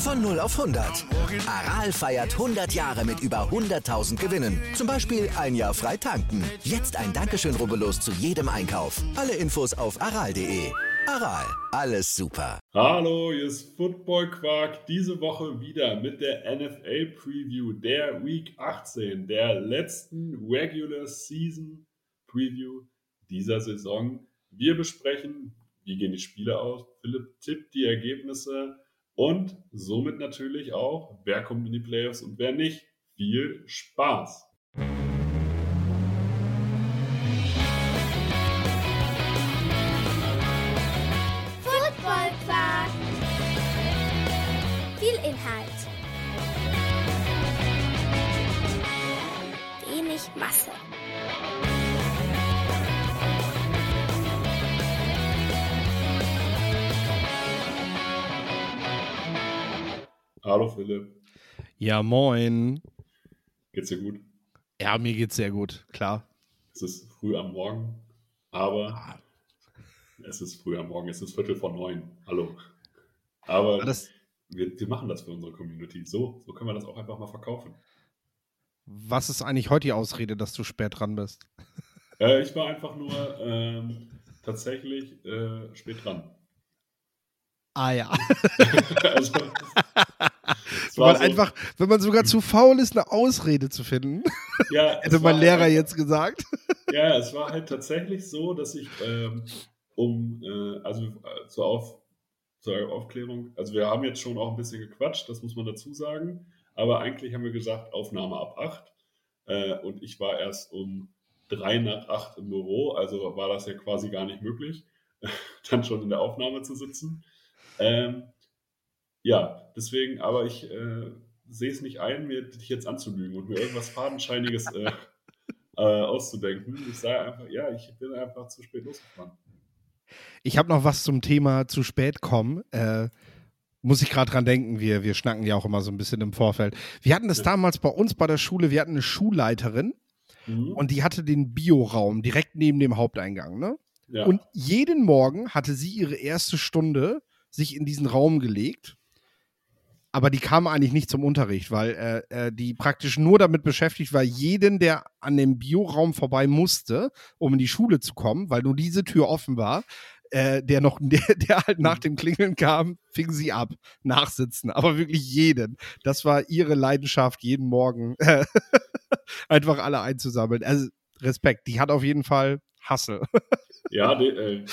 Von 0 auf 100. Aral feiert 100 Jahre mit über 100.000 Gewinnen. Zum Beispiel ein Jahr frei tanken. Jetzt ein Dankeschön, rubbellos zu jedem Einkauf. Alle Infos auf aral.de. Aral, alles super. Hallo, hier ist Football Quark. Diese Woche wieder mit der NFL Preview der Week 18, der letzten Regular Season Preview dieser Saison. Wir besprechen, wie gehen die Spiele aus. Philipp tippt die Ergebnisse und somit natürlich auch, wer kommt in die Playoffs und wer nicht. Viel Spaß! Football Quark. Viel Inhalt. Wenig Masse. Hallo Philipp, Ja, moin. geht's dir gut? Ja, mir geht's sehr gut, klar. Es ist früh am Morgen, aber es ist früh am Morgen, es ist Viertel vor neun. Hallo. Aber das, wir, wir machen das für unsere Community. So, so können wir das auch einfach mal verkaufen. was ist eigentlich heute die Ausrede, dass du spät dran bist? Äh, ich war einfach nur ähm, tatsächlich äh, spät dran. Ah ja. also, Wenn man so- einfach, wenn man sogar zu faul ist, eine Ausrede zu finden, ja, hätte mein Lehrer halt- jetzt gesagt. Ja, es war halt tatsächlich so, dass ich ähm, um, äh, also äh, zur, Auf, zur Aufklärung, also wir haben jetzt schon auch ein bisschen gequatscht, das muss man dazu sagen, aber eigentlich haben wir gesagt, Aufnahme ab 8 äh, und ich war erst um 3 nach 8 im Büro, also war das ja quasi gar nicht möglich, dann schon in der Aufnahme zu sitzen. Ähm, ja, deswegen, aber ich äh, sehe es nicht ein, mir dich jetzt anzulügen und mir irgendwas Fadenscheiniges äh, äh, auszudenken. Ich sage einfach, ja, ich bin einfach zu spät losgefahren. Ich habe noch was zum Thema zu spät kommen. Äh, muss ich gerade dran denken, wir, wir schnacken ja auch immer so ein bisschen im Vorfeld. Wir hatten das Ja. damals bei uns bei der Schule, wir hatten eine Schulleiterin Mhm. und die hatte den Bioraum direkt neben dem Haupteingang. Ne? ja. Und jeden Morgen hatte sie ihre erste Stunde sich in diesen Raum gelegt. Aber die kam eigentlich nicht zum Unterricht, weil äh, äh, die praktisch nur damit beschäftigt war, jeden, der an dem Bioraum vorbei musste, um in die Schule zu kommen, weil nur diese Tür offen war, äh, der noch, der, der halt nach dem Klingeln kam, fing sie ab, nachsitzen. Aber wirklich jeden. Das war ihre Leidenschaft, jeden Morgen äh, einfach alle einzusammeln. Also Respekt, die hat auf jeden Fall Hassel. Ja, äh,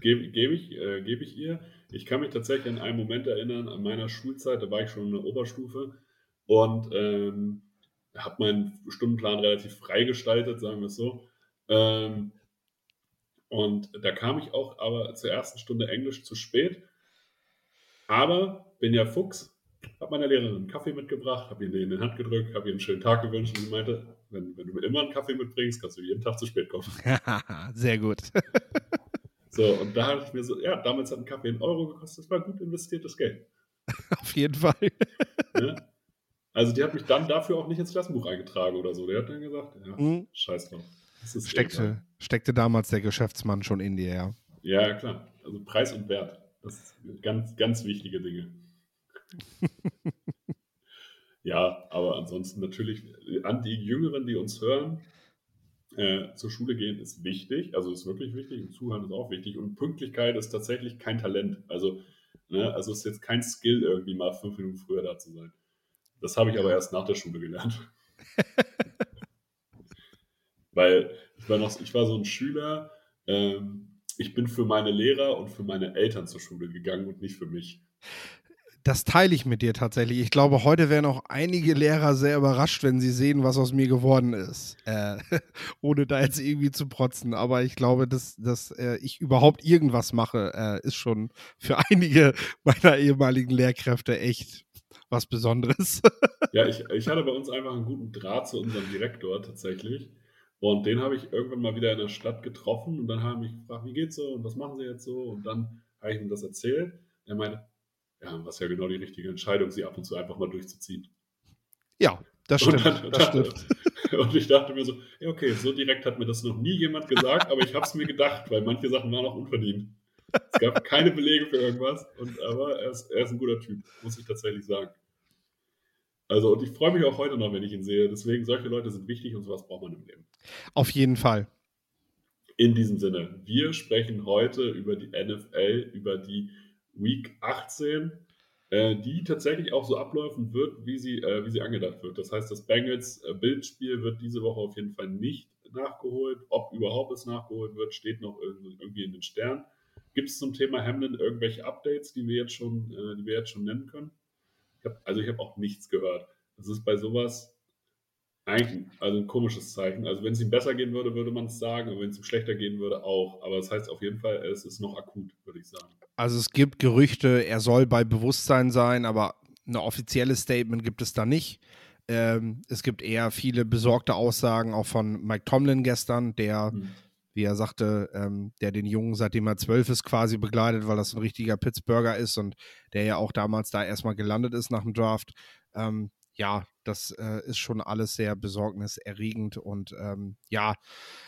gebe geb ich, äh, geb ich ihr. Ich kann mich tatsächlich an einen Moment erinnern, an meiner Schulzeit, da war ich schon in der Oberstufe und ähm, habe meinen Stundenplan relativ frei gestaltet, sagen wir es so. Ähm, und da kam ich auch aber zur ersten Stunde Englisch zu spät. Aber bin ja Fuchs, habe meiner Lehrerin einen Kaffee mitgebracht, habe ihr in die Hand gedrückt, habe ihr einen schönen Tag gewünscht und sie meinte, wenn, wenn du mir immer einen Kaffee mitbringst, kannst du jeden Tag zu spät kommen. Sehr gut. So, und da habe ich mir so, ja, damals hat ein Kaffee einen Euro gekostet, das war gut investiertes Geld. Auf jeden Fall. Ne? Also die hat mich dann dafür auch nicht ins Klassenbuch eingetragen oder so. Der hat dann gesagt, ja, Mhm. scheiß drauf. Egal. Steckte, steckte damals der Geschäftsmann schon in dir, ja. Ja, klar. Also Preis und Wert. Das sind ganz, ganz wichtige Dinge. ja, aber ansonsten natürlich an die Jüngeren, die uns hören, äh, zur Schule gehen ist wichtig. Also ist wirklich wichtig und Zuhören ist auch wichtig. Und Pünktlichkeit ist tatsächlich kein Talent. Also, ne, also ist jetzt kein Skill, irgendwie mal fünf Minuten früher da zu sein. Das habe ich aber erst nach der Schule gelernt. Weil ich war noch, ich war so ein Schüler, ähm, ich bin für meine Lehrer und für meine Eltern zur Schule gegangen und nicht für mich. Das teile ich mit dir tatsächlich. Ich glaube, heute wären auch einige Lehrer sehr überrascht, wenn sie sehen, was aus mir geworden ist. Äh, ohne da jetzt irgendwie zu protzen. Aber ich glaube, dass, dass äh, ich überhaupt irgendwas mache, äh, ist schon für einige meiner ehemaligen Lehrkräfte echt was Besonderes. ja, ich, ich hatte bei uns einfach einen guten Draht zu unserem Direktor tatsächlich. Und den habe ich irgendwann mal wieder in der Stadt getroffen und dann haben mich gefragt, wie geht's so und was machen sie jetzt so? Und dann habe ich ihm das erzählt. Er meinte, ja, was ja genau die richtige Entscheidung, sie ab und zu einfach mal durchzuziehen. Ja, das stimmt. Und, dann, das stimmt. und ich dachte mir so, ja, okay, so direkt hat mir das noch nie jemand gesagt, aber ich habe es mir gedacht, weil manche Sachen waren auch unverdient. Es gab keine Belege für irgendwas, und, aber er ist, er ist ein guter Typ, muss ich tatsächlich sagen. Also, und ich freue mich auch heute noch, wenn ich ihn sehe. Deswegen, solche Leute sind wichtig und sowas braucht man im Leben. Auf jeden Fall. In diesem Sinne, wir sprechen heute über die NFL, über die Week 18, äh, die tatsächlich auch so ablaufen wird, wie sie, äh, wie sie angedacht wird. Das heißt, das Bengals-Bildspiel äh, wird diese Woche auf jeden Fall nicht nachgeholt. Ob überhaupt es nachgeholt wird, steht noch irgendwie in den Sternen. Gibt es zum Thema Hamlin irgendwelche Updates, die wir jetzt schon, äh, die wir jetzt schon nennen können? Ich hab, also ich habe auch nichts gehört. Das ist bei sowas eigentlich also ein komisches Zeichen. Also wenn es ihm besser gehen würde, würde man es sagen, und wenn es ihm schlechter gehen würde, auch. Aber das heißt auf jeden Fall, es ist noch akut, würde ich sagen. Also es gibt Gerüchte, er soll bei Bewusstsein sein, aber ein offizielles Statement gibt es da nicht. Ähm, es gibt eher viele besorgte Aussagen, auch von Mike Tomlin gestern, der, hm. wie er sagte, ähm, der den Jungen, seitdem er zwölf ist, quasi begleitet, weil das ein richtiger Pittsburgher ist und der ja auch damals da erstmal gelandet ist nach dem Draft. Ähm, ja, das äh, ist schon alles sehr besorgniserregend und ähm, ja,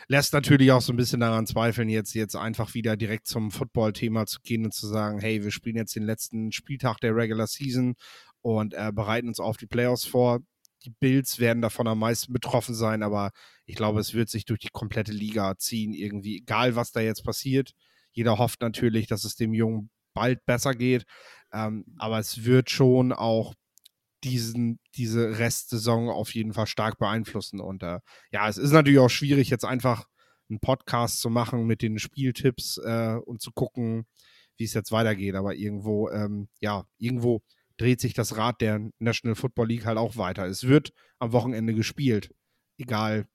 lässt natürlich auch so ein bisschen daran zweifeln, jetzt, jetzt einfach wieder direkt zum Football-Thema zu gehen und zu sagen, hey, wir spielen jetzt den letzten Spieltag der Regular Season und äh, bereiten uns auf die Playoffs vor. Die Bills werden davon am meisten betroffen sein, aber ich glaube, es wird sich durch die komplette Liga ziehen, irgendwie, egal was da jetzt passiert. Jeder hofft natürlich, dass es dem Jungen bald besser geht, ähm, aber es wird schon auch diesen, diese Restsaison auf jeden Fall stark beeinflussen. Und äh, ja, es ist natürlich auch schwierig, jetzt einfach einen Podcast zu machen mit den Spieltipps äh, und zu gucken, wie es jetzt weitergeht. Aber irgendwo, ähm, ja, irgendwo dreht sich das Rad der National Football League halt auch weiter. Es wird am Wochenende gespielt, egal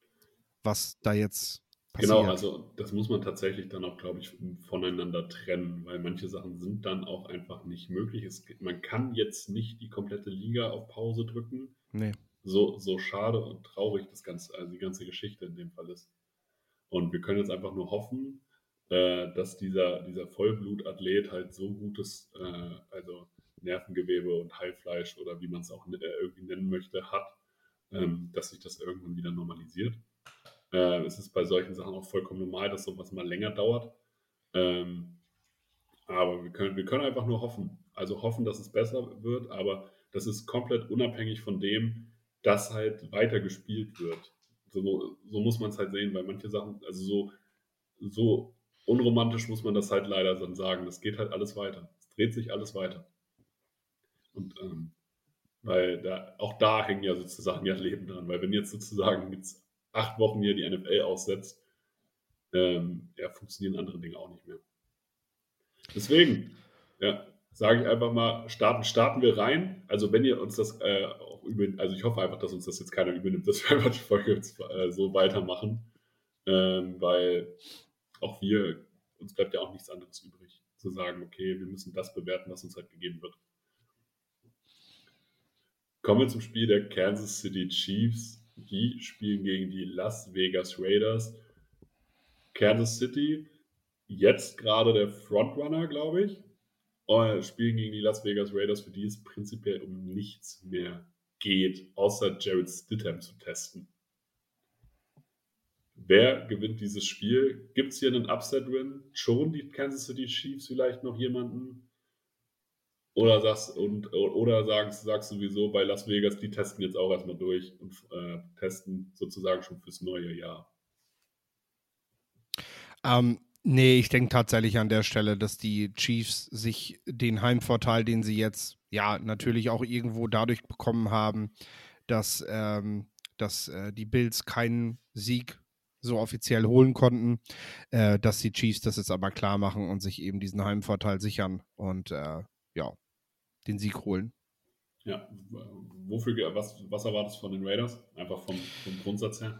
was da jetzt passiert. Genau, also das muss man tatsächlich dann auch, glaube ich, voneinander trennen, weil manche Sachen sind dann auch einfach nicht möglich. Es, man kann jetzt nicht die komplette Liga auf Pause drücken. Nee. So, so schade und traurig das ganze, also die ganze Geschichte in dem Fall ist. Und wir können jetzt einfach nur hoffen, äh, dass dieser, dieser Vollblutathlet halt so gutes, äh, also Nervengewebe und Heilfleisch oder wie man es auch äh, irgendwie nennen möchte, hat, ähm, dass sich das irgendwann wieder normalisiert. Äh, es ist bei solchen Sachen auch vollkommen normal, dass sowas mal länger dauert. Ähm, aber wir können, wir können einfach nur hoffen. Also hoffen, dass es besser wird, aber das ist komplett unabhängig von dem, dass halt weiter gespielt wird. So, so muss man es halt sehen, weil manche Sachen, also so, so unromantisch muss man das halt leider dann sagen. Das geht halt alles weiter. Es dreht sich alles weiter. Und ähm, weil da, auch da hängen ja sozusagen ja Leben dran, weil wenn jetzt sozusagen jetzt acht Wochen hier die NFL aussetzt, ähm, ja, funktionieren andere Dinge auch nicht mehr. Deswegen, ja, sage ich einfach mal, starten, starten wir rein. Also wenn ihr uns das äh, auch über, also ich hoffe einfach, dass uns das jetzt keiner übernimmt, dass wir einfach die Folge jetzt, äh, so weitermachen, ähm, weil auch wir, uns bleibt ja auch nichts anderes übrig, zu sagen, okay, wir müssen das bewerten, was uns halt gegeben wird. Kommen wir zum Spiel der Kansas City Chiefs die spielen gegen die Las Vegas Raiders. Kansas City, jetzt gerade der Frontrunner, glaube ich. Und spielen gegen die Las Vegas Raiders, für die es prinzipiell um nichts mehr geht, außer Jared Stidham zu testen. Wer gewinnt dieses Spiel? Gibt es hier einen Upset-Win? Schon die Kansas City Chiefs vielleicht noch jemanden? Oder sagst, und, oder sagst, sagst sowieso bei Las Vegas, die testen jetzt auch erstmal durch und äh, testen sozusagen schon fürs neue Jahr? Ähm, nee, ich denke tatsächlich an der Stelle, dass die Chiefs sich den Heimvorteil, den sie jetzt ja natürlich auch irgendwo dadurch bekommen haben, dass, ähm, dass äh, die Bills keinen Sieg so offiziell holen konnten, äh, dass die Chiefs das jetzt aber klar machen und sich eben diesen Heimvorteil sichern. Und äh, ja, den Sieg holen. Ja, wofür, was, was erwartest du von den Raiders? Einfach vom, vom Grundsatz her?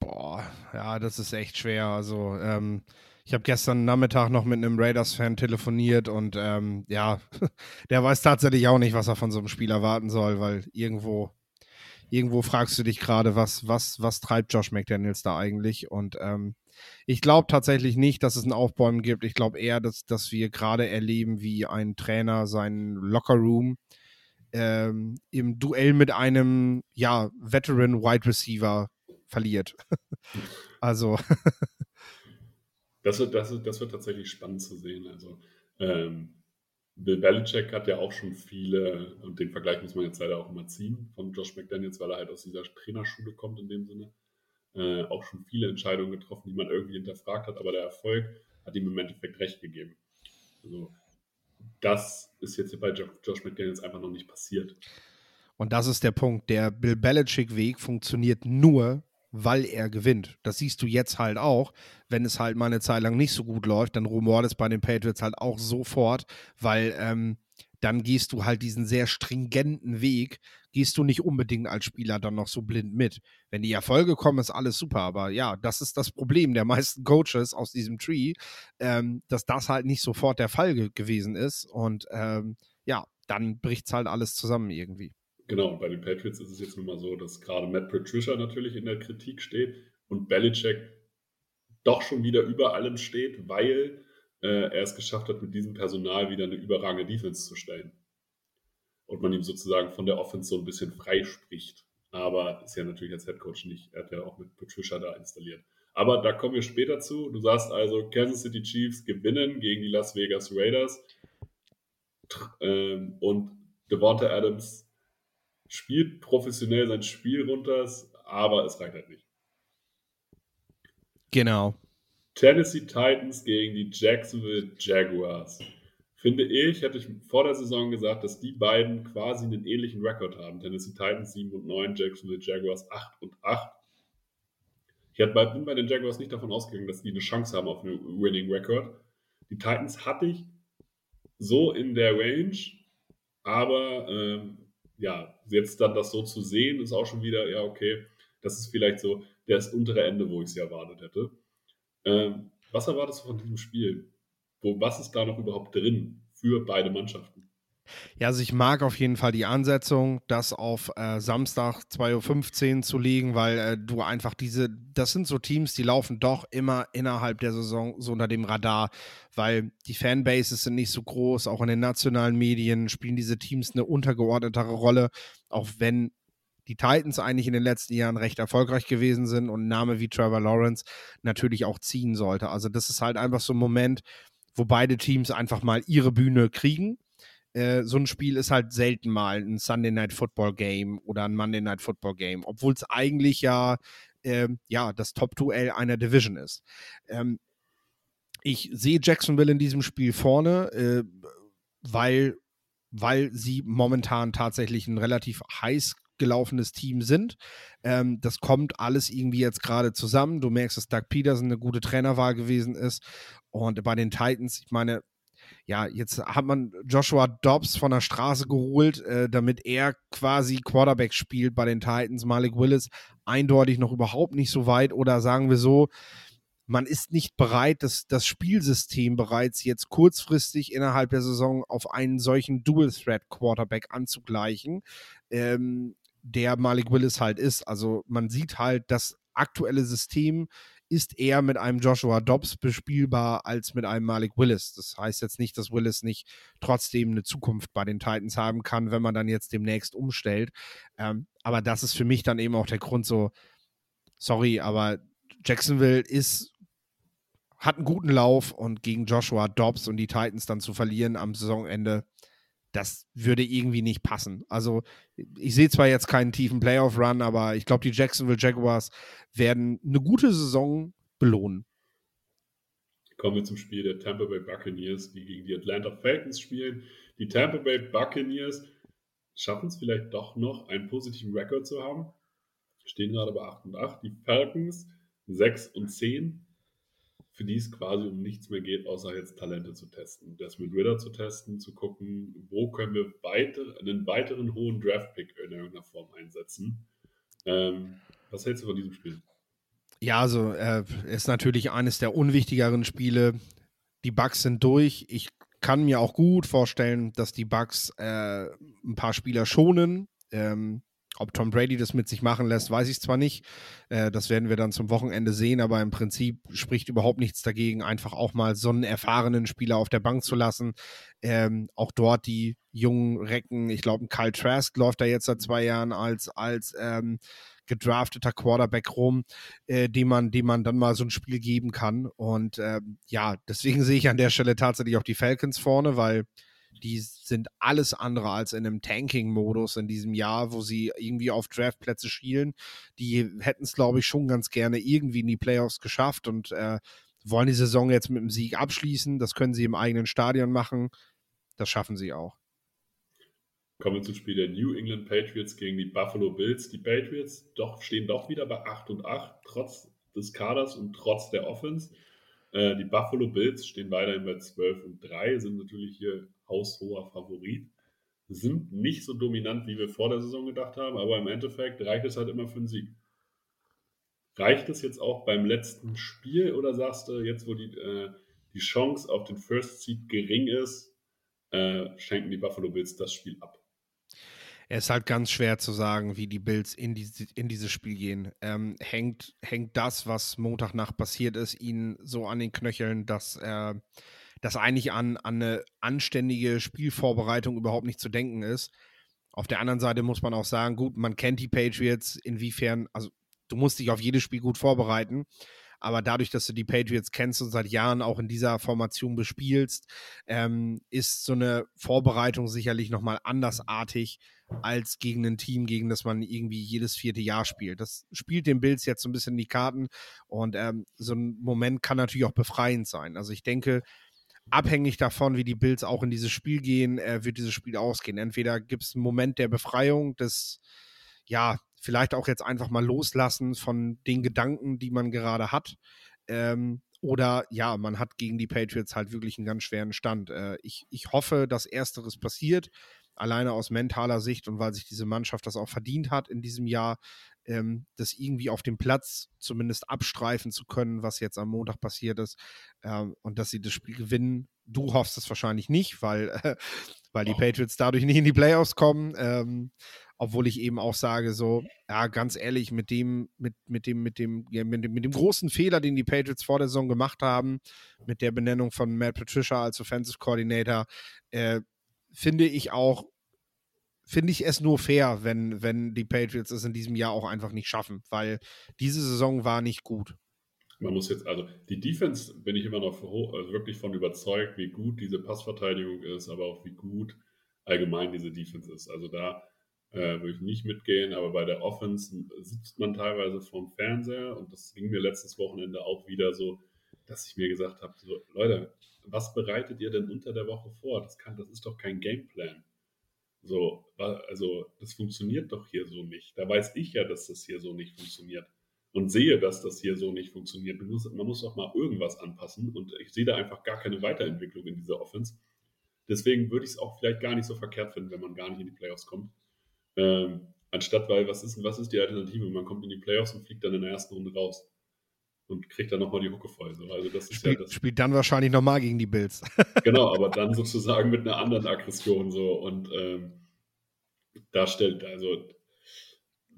Boah, ja, das ist echt schwer. Also, ähm, Ich habe gestern Nachmittag noch mit einem Raiders-Fan telefoniert und ähm, ja, der weiß tatsächlich auch nicht, was er von so einem Spiel erwarten soll, weil irgendwo, irgendwo fragst du dich gerade, was, was, was treibt Josh McDaniels da eigentlich? Und ähm, ich glaube tatsächlich nicht, dass es ein Aufbäumen gibt. Ich glaube eher, dass, dass wir gerade erleben, wie ein Trainer seinen Lockerroom ähm, im Duell mit einem ja, Veteran Wide Receiver verliert. also Das wird, das, wird, das wird tatsächlich spannend zu sehen. Also, ähm, Bill Belichick hat ja auch schon viele, und den Vergleich muss man jetzt leider auch immer ziehen von Josh McDaniels, weil er halt aus dieser Trainerschule kommt in dem Sinne. Äh, auch schon viele Entscheidungen getroffen, die man irgendwie hinterfragt hat, aber der Erfolg hat ihm im Endeffekt recht gegeben. Also, das ist jetzt bei Josh McDaniels einfach noch nicht passiert. Und das ist der Punkt. Der Bill Belichick-Weg funktioniert nur, weil er gewinnt. Das siehst du jetzt halt auch. Wenn es halt mal eine Zeit lang nicht so gut läuft, dann rumort es bei den Patriots halt auch sofort, weil ähm, dann gehst du halt diesen sehr stringenten Weg, gehst du nicht unbedingt als Spieler dann noch so blind mit. Wenn die Erfolge kommen, ist alles super, aber ja, das ist das Problem der meisten Coaches aus diesem Tree, ähm, dass das halt nicht sofort der Fall ge gewesen ist und ähm, ja, dann bricht es halt alles zusammen irgendwie. Genau, bei den Patriots ist es jetzt nun mal so, dass gerade Matt Patricia natürlich in der Kritik steht und Belichick doch schon wieder über allem steht, weil äh, er es geschafft hat, mit diesem Personal wieder eine überragende Defense zu stellen. Und man ihm sozusagen von der Offense so ein bisschen freispricht. Aber ist ja natürlich als Headcoach nicht. Er hat ja auch mit Patricia da installiert. Aber da kommen wir später zu. Du sagst also, Kansas City Chiefs gewinnen gegen die Las Vegas Raiders. Ähm, und Devonta Adams spielt professionell sein Spiel runter, aber es reicht halt nicht. Genau. Tennessee Titans gegen die Jacksonville Jaguars. Finde ich, hätte ich vor der Saison gesagt, dass die beiden quasi einen ähnlichen Rekord haben. Tennessee Titans 7 und 9, Jacksonville Jaguars 8 und 8. Ich bin bei den Jaguars nicht davon ausgegangen, dass die eine Chance haben auf einen Winning Record. Die Titans hatte ich so in der Range, aber ähm, ja, jetzt dann das so zu sehen, ist auch schon wieder, ja, okay, das ist vielleicht so das untere Ende, wo ich es erwartet hätte. Ähm, was erwartest du von diesem Spiel? Wo, was ist da noch überhaupt drin für beide Mannschaften? Ja, also ich mag auf jeden Fall die Ansetzung, das auf äh, Samstag 2.15 Uhr zu legen, weil äh, du einfach diese, das sind so Teams, die laufen doch immer innerhalb der Saison so unter dem Radar, weil die Fanbases sind nicht so groß, auch in den nationalen Medien spielen diese Teams eine untergeordnetere Rolle, auch wenn die Titans eigentlich in den letzten Jahren recht erfolgreich gewesen sind und ein Name wie Trevor Lawrence natürlich auch ziehen sollte. Also das ist halt einfach so ein Moment, wo beide Teams einfach mal ihre Bühne kriegen äh, so ein Spiel ist halt selten mal ein Sunday Night Football Game oder ein Monday Night Football Game, obwohl es eigentlich ja, äh, ja das Top-Duell einer Division ist. Ähm, ich sehe Jacksonville in diesem Spiel vorne, äh, weil, weil sie momentan tatsächlich ein relativ heiß gelaufenes Team sind. Ähm, das kommt alles irgendwie jetzt gerade zusammen. Du merkst, dass Doug Peterson eine gute Trainerwahl gewesen ist. Und bei den Titans, ich meine, ja, jetzt hat man Joshua Dobbs von der Straße geholt, äh, damit er quasi Quarterback spielt bei den Titans. Malik Willis eindeutig noch überhaupt nicht so weit oder sagen wir so, man ist nicht bereit, das, das Spielsystem bereits jetzt kurzfristig innerhalb der Saison auf einen solchen Dual-Threat-Quarterback anzugleichen, ähm, der Malik Willis halt ist. Also man sieht halt, das aktuelle System ist eher mit einem Joshua Dobbs bespielbar als mit einem Malik Willis. Das heißt jetzt nicht, dass Willis nicht trotzdem eine Zukunft bei den Titans haben kann, wenn man dann jetzt demnächst umstellt. Ähm, aber das ist für mich dann eben auch der Grund so, sorry, aber Jacksonville ist hat einen guten Lauf und gegen Joshua Dobbs und die Titans dann zu verlieren am Saisonende, das würde irgendwie nicht passen. Also ich sehe zwar jetzt keinen tiefen Playoff-Run, aber ich glaube, die Jacksonville Jaguars werden eine gute Saison belohnen. Kommen wir zum Spiel der Tampa Bay Buccaneers, die gegen die Atlanta Falcons spielen. Die Tampa Bay Buccaneers schaffen es vielleicht doch noch, einen positiven Rekord zu haben. Stehen gerade bei 8 und 8. Die Falcons 6 und 10 für die es quasi um nichts mehr geht, außer jetzt Talente zu testen. Das mit Ritter zu testen, zu gucken, wo können wir weiter, einen weiteren hohen Draft-Pick in irgendeiner Form einsetzen. Ähm, was hältst du von diesem Spiel? Ja, also äh, ist natürlich eines der unwichtigeren Spiele. Die Bugs sind durch. Ich kann mir auch gut vorstellen, dass die Bugs äh, ein paar Spieler schonen. Ähm, ob Tom Brady das mit sich machen lässt, weiß ich zwar nicht. Äh, das werden wir dann zum Wochenende sehen, aber im Prinzip spricht überhaupt nichts dagegen, einfach auch mal so einen erfahrenen Spieler auf der Bank zu lassen. Ähm, auch dort die jungen Recken, ich glaube, Kyle Trask läuft da jetzt seit zwei Jahren als, als ähm, gedrafteter Quarterback rum, äh, dem, man, dem man dann mal so ein Spiel geben kann. Und äh, ja, deswegen sehe ich an der Stelle tatsächlich auch die Falcons vorne, weil die sind alles andere als in einem Tanking-Modus in diesem Jahr, wo sie irgendwie auf Draftplätze schielen. Die hätten es, glaube ich, schon ganz gerne irgendwie in die Playoffs geschafft und äh, wollen die Saison jetzt mit einem Sieg abschließen. Das können sie im eigenen Stadion machen. Das schaffen sie auch. Kommen wir zum Spiel der New England Patriots gegen die Buffalo Bills. Die Patriots doch, stehen doch wieder bei 8 und 8, trotz des Kaders und trotz der Offense. Äh, die Buffalo Bills stehen weiterhin bei 12 und 3, sind natürlich hier haushoher Favorit. Sind nicht so dominant, wie wir vor der Saison gedacht haben, aber im Endeffekt reicht es halt immer für einen Sieg. Reicht es jetzt auch beim letzten Spiel oder sagst du, jetzt wo die, äh, die Chance auf den First Seed gering ist, äh, schenken die Buffalo Bills das Spiel ab? Es ist halt ganz schwer zu sagen, wie die Bills in, diese, in dieses Spiel gehen. Ähm, hängt, hängt das, was Montagnacht passiert ist, ihnen so an den Knöcheln, dass äh, dass eigentlich an, an eine anständige Spielvorbereitung überhaupt nicht zu denken ist. Auf der anderen Seite muss man auch sagen, gut, man kennt die Patriots, inwiefern, also du musst dich auf jedes Spiel gut vorbereiten, aber dadurch, dass du die Patriots kennst und seit Jahren auch in dieser Formation bespielst, ähm, ist so eine Vorbereitung sicherlich nochmal andersartig als gegen ein Team, gegen das man irgendwie jedes vierte Jahr spielt. Das spielt den Bills jetzt so ein bisschen in die Karten und ähm, so ein Moment kann natürlich auch befreiend sein. Also ich denke, abhängig davon, wie die Bills auch in dieses Spiel gehen, äh, wird dieses Spiel ausgehen. Entweder gibt es einen Moment der Befreiung, des, ja, vielleicht auch jetzt einfach mal loslassen von den Gedanken, die man gerade hat. Ähm, oder ja, man hat gegen die Patriots halt wirklich einen ganz schweren Stand. Äh, ich, ich hoffe, dass Ersteres passiert, alleine aus mentaler Sicht und weil sich diese Mannschaft das auch verdient hat in diesem Jahr, ähm, das irgendwie auf dem Platz zumindest abstreifen zu können, was jetzt am Montag passiert ist ähm, und dass sie das Spiel gewinnen. Du hoffst es wahrscheinlich nicht, weil, äh, weil die Patriots dadurch nicht in die Playoffs kommen. Ähm, obwohl ich eben auch sage, so, ja, ganz ehrlich, mit dem, mit, mit dem, mit dem, ja, mit dem, mit dem großen Fehler, den die Patriots vor der Saison gemacht haben, mit der Benennung von Matt Patricia als Offensive Coordinator, äh, finde ich auch finde ich es nur fair, wenn, wenn die Patriots es in diesem Jahr auch einfach nicht schaffen, weil diese Saison war nicht gut. Man muss jetzt, also die Defense bin ich immer noch also wirklich von überzeugt, wie gut diese Passverteidigung ist, aber auch wie gut allgemein diese Defense ist. Also da äh, würde ich nicht mitgehen, aber bei der Offense sitzt man teilweise vorm Fernseher und das ging mir letztes Wochenende auch wieder so, dass ich mir gesagt habe, so, Leute, was bereitet ihr denn unter der Woche vor? Das, kann, das ist doch kein Gameplan. So, also das funktioniert doch hier so nicht. Da weiß ich ja, dass das hier so nicht funktioniert und sehe, dass das hier so nicht funktioniert. Man muss, man muss auch mal irgendwas anpassen und ich sehe da einfach gar keine Weiterentwicklung in dieser Offense. Deswegen würde ich es auch vielleicht gar nicht so verkehrt finden, wenn man gar nicht in die Playoffs kommt. Ähm, anstatt, weil was ist, was ist die Alternative? Man kommt in die Playoffs und fliegt dann in der ersten Runde raus und kriegt dann nochmal die Hucke voll. So. Also das ist spielt, ja das, spielt dann wahrscheinlich nochmal gegen die Bills. genau, aber dann sozusagen mit einer anderen Aggression so und ähm, da stellt, also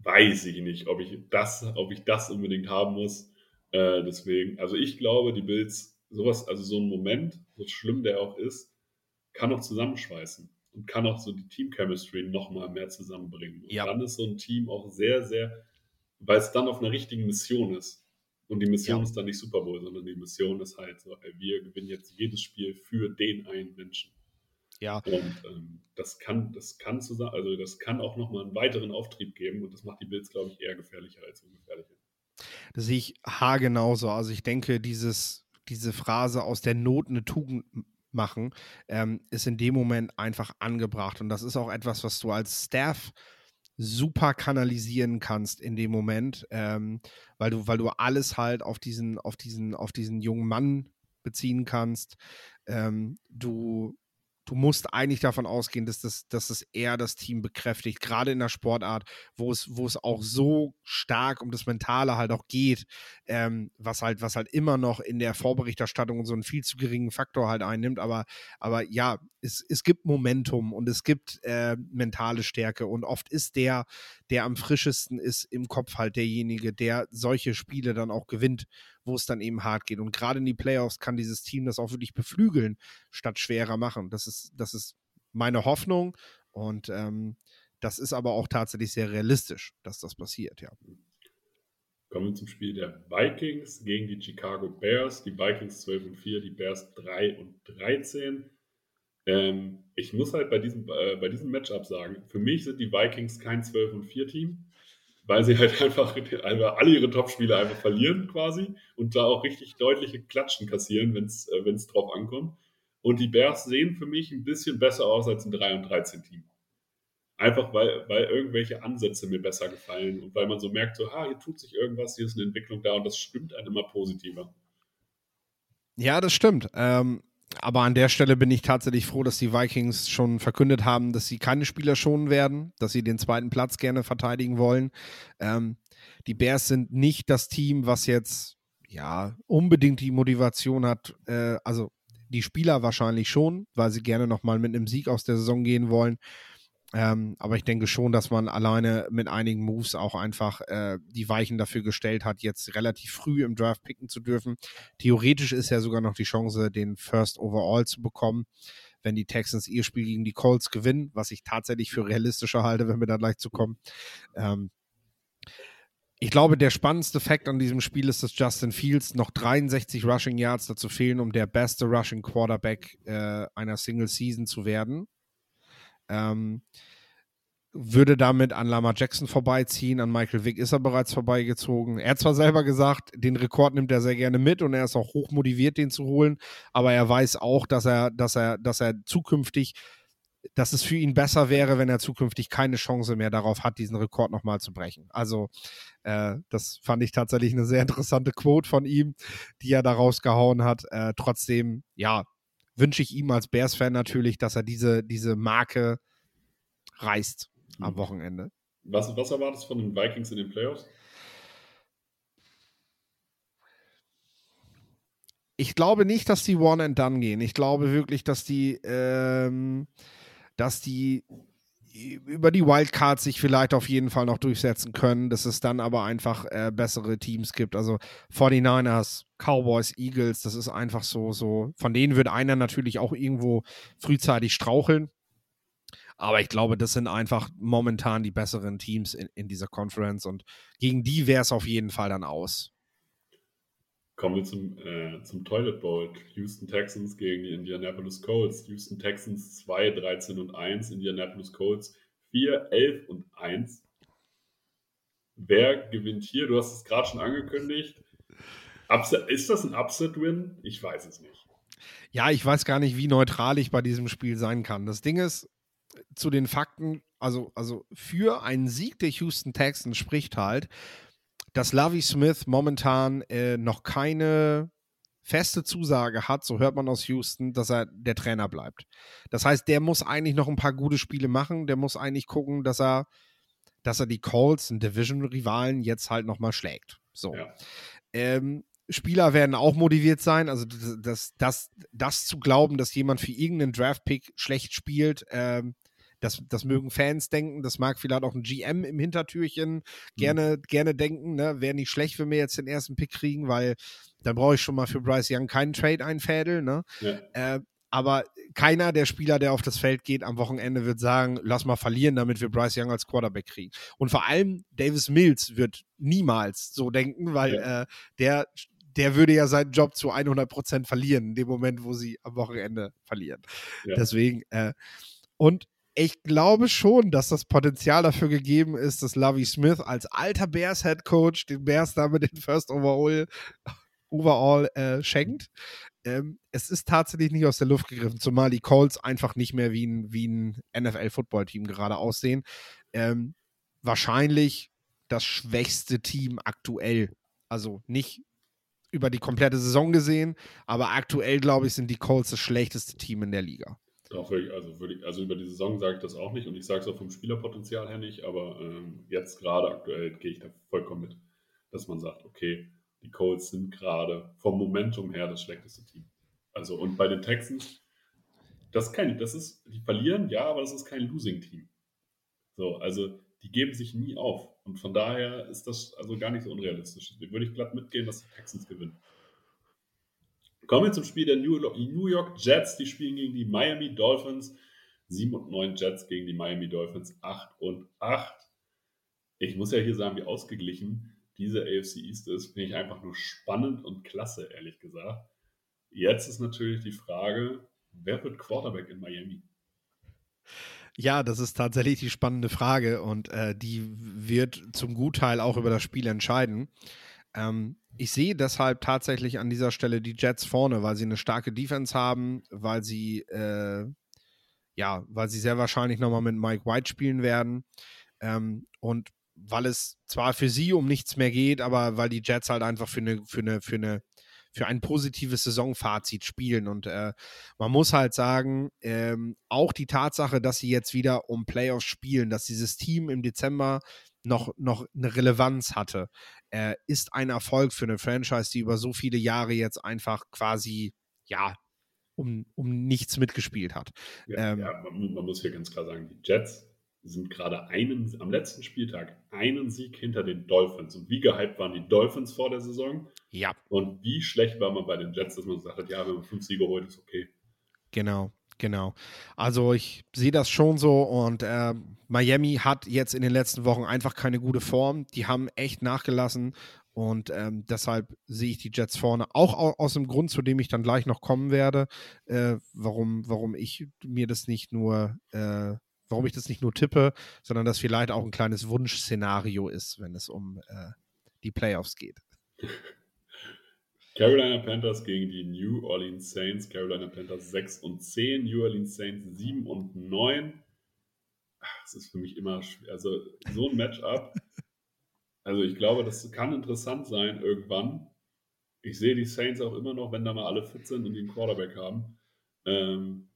weiß ich nicht, ob ich das, ob ich das unbedingt haben muss. Äh, deswegen, also ich glaube, die Bills, sowas, also so ein Moment, so schlimm der auch ist, kann auch zusammenschweißen und kann auch so die Team-Chemistry nochmal mehr zusammenbringen. Und ja. dann ist so ein Team auch sehr, sehr, weil es dann auf einer richtigen Mission ist. Und die Mission ja. ist dann nicht Super Bowl, sondern die Mission ist halt so, ey, wir gewinnen jetzt jedes Spiel für den einen Menschen. Ja. Und ähm, das kann, das kann zusammen, also das kann auch nochmal einen weiteren Auftrieb geben und das macht die Bills, glaube ich, eher gefährlicher als ungefährlicher. Das sehe ich haargenauso. Also ich denke, dieses, diese Phrase aus der Not eine Tugend machen, ähm, ist in dem Moment einfach angebracht. Und das ist auch etwas, was du als Staff super kanalisieren kannst in dem Moment, ähm, weil du, weil du alles halt auf diesen, auf diesen, auf diesen jungen Mann beziehen kannst. Ähm, du, du musst eigentlich davon ausgehen, dass das, dass das eher das Team bekräftigt, gerade in der Sportart, wo es, wo es auch so stark um das Mentale halt auch geht, ähm, was halt, was halt immer noch in der Vorberichterstattung so einen viel zu geringen Faktor halt einnimmt. Aber, aber ja, es, es gibt Momentum und es gibt äh, mentale Stärke und oft ist der, der am frischesten ist im Kopf halt derjenige, der solche Spiele dann auch gewinnt wo es dann eben hart geht. Und gerade in die Playoffs kann dieses Team das auch wirklich beflügeln, statt schwerer machen. Das ist, das ist meine Hoffnung. Und ähm, das ist aber auch tatsächlich sehr realistisch, dass das passiert, ja. Kommen wir zum Spiel der Vikings gegen die Chicago Bears. Die Vikings 12 und 4, die Bears 3 und 13. Ähm, ich muss halt bei diesem, äh, bei diesem Matchup sagen, für mich sind die Vikings kein 12 und 4 Team weil sie halt einfach, alle ihre Top-Spiele einfach verlieren quasi und da auch richtig deutliche Klatschen kassieren, wenn es äh, drauf ankommt. Und die Bears sehen für mich ein bisschen besser aus als ein 3 und 13 Team. Einfach weil, weil irgendwelche Ansätze mir besser gefallen und weil man so merkt, so, ha, hier tut sich irgendwas, hier ist eine Entwicklung da und das stimmt einem immer positiver. Ja, das stimmt. Ähm, aber an der Stelle bin ich tatsächlich froh, dass die Vikings schon verkündet haben, dass sie keine Spieler schonen werden, dass sie den zweiten Platz gerne verteidigen wollen. Ähm, die Bears sind nicht das Team, was jetzt ja unbedingt die Motivation hat. Äh, also die Spieler wahrscheinlich schon, weil sie gerne nochmal mit einem Sieg aus der Saison gehen wollen. Ähm, aber ich denke schon, dass man alleine mit einigen Moves auch einfach äh, die Weichen dafür gestellt hat, jetzt relativ früh im Draft picken zu dürfen. Theoretisch ist ja sogar noch die Chance, den First Overall zu bekommen, wenn die Texans ihr Spiel gegen die Colts gewinnen, was ich tatsächlich für realistischer halte, wenn wir da gleich zu kommen. Ähm, ich glaube, der spannendste Fakt an diesem Spiel ist, dass Justin Fields noch 63 Rushing Yards dazu fehlen, um der beste Rushing Quarterback äh, einer Single Season zu werden. Ähm, würde damit an Lama Jackson vorbeiziehen, an Michael Vick ist er bereits vorbeigezogen. Er hat zwar selber gesagt, den Rekord nimmt er sehr gerne mit und er ist auch hoch motiviert, den zu holen, aber er weiß auch, dass er, dass er, dass er zukünftig, dass es für ihn besser wäre, wenn er zukünftig keine Chance mehr darauf hat, diesen Rekord nochmal zu brechen. Also, äh, das fand ich tatsächlich eine sehr interessante Quote von ihm, die er da rausgehauen hat. Äh, trotzdem, ja, wünsche ich ihm als Bears-Fan natürlich, dass er diese, diese Marke reißt mhm. am Wochenende. Was, was erwartest du von den Vikings in den Playoffs? Ich glaube nicht, dass die One and Done gehen. Ich glaube wirklich, dass die, ähm, dass die über die Wildcards sich vielleicht auf jeden Fall noch durchsetzen können, dass es dann aber einfach äh, bessere Teams gibt. Also 49ers, Cowboys, Eagles, das ist einfach so, so. Von denen wird einer natürlich auch irgendwo frühzeitig straucheln. Aber ich glaube, das sind einfach momentan die besseren Teams in, in dieser Conference und gegen die wäre es auf jeden Fall dann aus. Kommen wir zum, äh, zum Toilet Bowl. Houston Texans gegen die Indianapolis Colts. Houston Texans 2, 13 und 1. Indianapolis Colts 4, 11 und 1. Wer gewinnt hier? Du hast es gerade schon angekündigt. Upset, ist das ein Upset-Win? Ich weiß es nicht. Ja, ich weiß gar nicht, wie neutral ich bei diesem Spiel sein kann. Das Ding ist, zu den Fakten, also, also für einen Sieg der Houston Texans spricht halt, dass Lavi Smith momentan äh, noch keine feste Zusage hat, so hört man aus Houston, dass er der Trainer bleibt. Das heißt, der muss eigentlich noch ein paar gute Spiele machen. Der muss eigentlich gucken, dass er, dass er die Colts, einen Division-Rivalen, jetzt halt nochmal schlägt. So. Ja. Ähm, Spieler werden auch motiviert sein. Also das, das, das zu glauben, dass jemand für irgendeinen Draft-Pick schlecht spielt, ähm, das, das mögen Fans denken, das mag vielleicht auch ein GM im Hintertürchen mhm. gerne, mhm. gerne denken. Ne? Wäre nicht schlecht, wenn wir jetzt den ersten Pick kriegen, weil dann brauche ich schon mal für Bryce Young keinen Trade einfädeln. Ne? Ja. Äh, aber keiner der Spieler, der auf das Feld geht am Wochenende, wird sagen, lass mal verlieren, damit wir Bryce Young als Quarterback kriegen. Und vor allem Davis Mills wird niemals so denken, weil ja. äh, der der würde ja seinen Job zu 100% verlieren, in dem Moment, wo sie am Wochenende verlieren. Ja. Deswegen, äh, und ich glaube schon, dass das Potenzial dafür gegeben ist, dass Lovey Smith als alter Bears Head Coach den Bears damit den First Overall, Overall äh, schenkt. Ähm, es ist tatsächlich nicht aus der Luft gegriffen, zumal die Colts einfach nicht mehr wie ein, wie ein NFL-Football-Team gerade aussehen. Ähm, wahrscheinlich das schwächste Team aktuell. Also nicht über die komplette Saison gesehen, aber aktuell, glaube ich, sind die Colts das schlechteste Team in der Liga. Wirklich, also, wirklich, also über die Saison sage ich das auch nicht und ich sage es auch vom Spielerpotenzial her nicht, aber ähm, jetzt gerade aktuell gehe ich da vollkommen mit, dass man sagt, okay, die Colts sind gerade vom Momentum her das schlechteste Team. Also und bei den Texans, das kann, das ist, die verlieren, ja, aber das ist kein Losing-Team. So, also die geben sich nie auf. Und von daher ist das also gar nicht so unrealistisch. Würde ich glatt mitgehen, dass die Texans gewinnen. Kommen wir zum Spiel der New York Jets. Die spielen gegen die Miami Dolphins. 7 und 9 Jets gegen die Miami Dolphins. 8 und 8. Ich muss ja hier sagen, wie ausgeglichen diese AFC East ist. Finde ich einfach nur spannend und klasse, ehrlich gesagt. Jetzt ist natürlich die Frage, wer wird Quarterback in Miami? Ja, das ist tatsächlich die spannende Frage und äh, die wird zum Gutteil auch über das Spiel entscheiden. Ähm, ich sehe deshalb tatsächlich an dieser Stelle die Jets vorne, weil sie eine starke Defense haben, weil sie äh, ja, weil sie sehr wahrscheinlich nochmal mit Mike White spielen werden ähm, und weil es zwar für sie um nichts mehr geht, aber weil die Jets halt einfach für eine, für eine, für eine für ein positives Saisonfazit spielen. Und äh, man muss halt sagen, ähm, auch die Tatsache, dass sie jetzt wieder um Playoffs spielen, dass dieses Team im Dezember noch, noch eine Relevanz hatte, äh, ist ein Erfolg für eine Franchise, die über so viele Jahre jetzt einfach quasi, ja, um, um nichts mitgespielt hat. Ja, ähm, ja man, man, muss hier ganz klar sagen, die Jets sind gerade einen, am letzten Spieltag einen Sieg hinter den Dolphins. Und wie gehypt waren die Dolphins vor der Saison? Ja. Und wie schlecht war man bei den Jets, dass man gesagt hat, ja, wenn man fünf Siege holt, ist okay. Genau, genau. Also ich sehe das schon so und äh, Miami hat jetzt in den letzten Wochen einfach keine gute Form. Die haben echt nachgelassen und ähm, deshalb sehe ich die Jets vorne, auch aus dem Grund, zu dem ich dann gleich noch kommen werde, äh, warum, warum ich mir das nicht nur äh, warum ich das nicht nur tippe, sondern dass vielleicht auch ein kleines Wunschszenario ist, wenn es um äh, die Playoffs geht. Carolina Panthers gegen die New Orleans Saints. Carolina Panthers 6 und 10, New Orleans Saints 7 und 9. Das ist für mich immer schwer. Also so ein Matchup. Also ich glaube, das kann interessant sein irgendwann. Ich sehe die Saints auch immer noch, wenn da mal alle fit sind und die einen Quarterback haben. Ähm,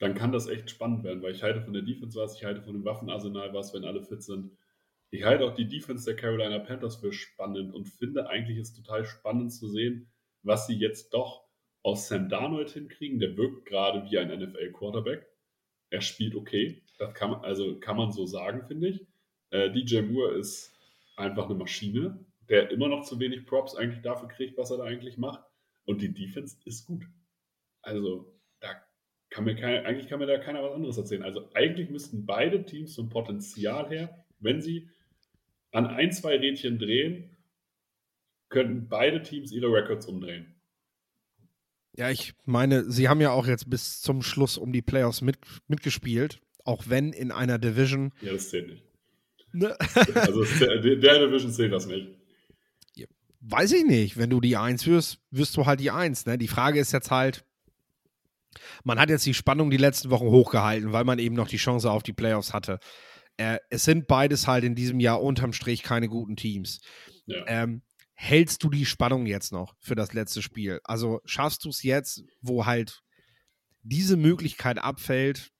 dann kann das echt spannend werden, weil ich halte von der Defense was, ich halte von dem Waffenarsenal was, wenn alle fit sind. Ich halte auch die Defense der Carolina Panthers für spannend und finde eigentlich ist total spannend zu sehen, was sie jetzt doch aus Sam Darnold hinkriegen. Der wirkt gerade wie ein NFL-Quarterback. Er spielt okay. Das kann man, also kann man so sagen, finde ich. Äh, DJ Moore ist einfach eine Maschine, der immer noch zu wenig Props eigentlich dafür kriegt, was er da eigentlich macht. Und die Defense ist gut. Also kann mir kein, eigentlich kann mir da keiner was anderes erzählen. Also eigentlich müssten beide Teams vom Potenzial her, wenn sie an ein, zwei Rädchen drehen, könnten beide Teams ihre Records umdrehen. Ja, ich meine, sie haben ja auch jetzt bis zum Schluss um die Playoffs mit, mitgespielt, auch wenn in einer Division. Ja, das zählt nicht. Ne? also der Division zählt das nicht. Weiß ich nicht. Wenn du die Eins wirst, wirst du halt die Eins. Ne? Die Frage ist jetzt halt, man hat jetzt die Spannung die letzten Wochen hochgehalten, weil man eben noch die Chance auf die Playoffs hatte. Äh, es sind beides halt in diesem Jahr unterm Strich keine guten Teams. Ja. Ähm, hältst du die Spannung jetzt noch für das letzte Spiel? Also schaffst du es jetzt, wo halt diese Möglichkeit abfällt,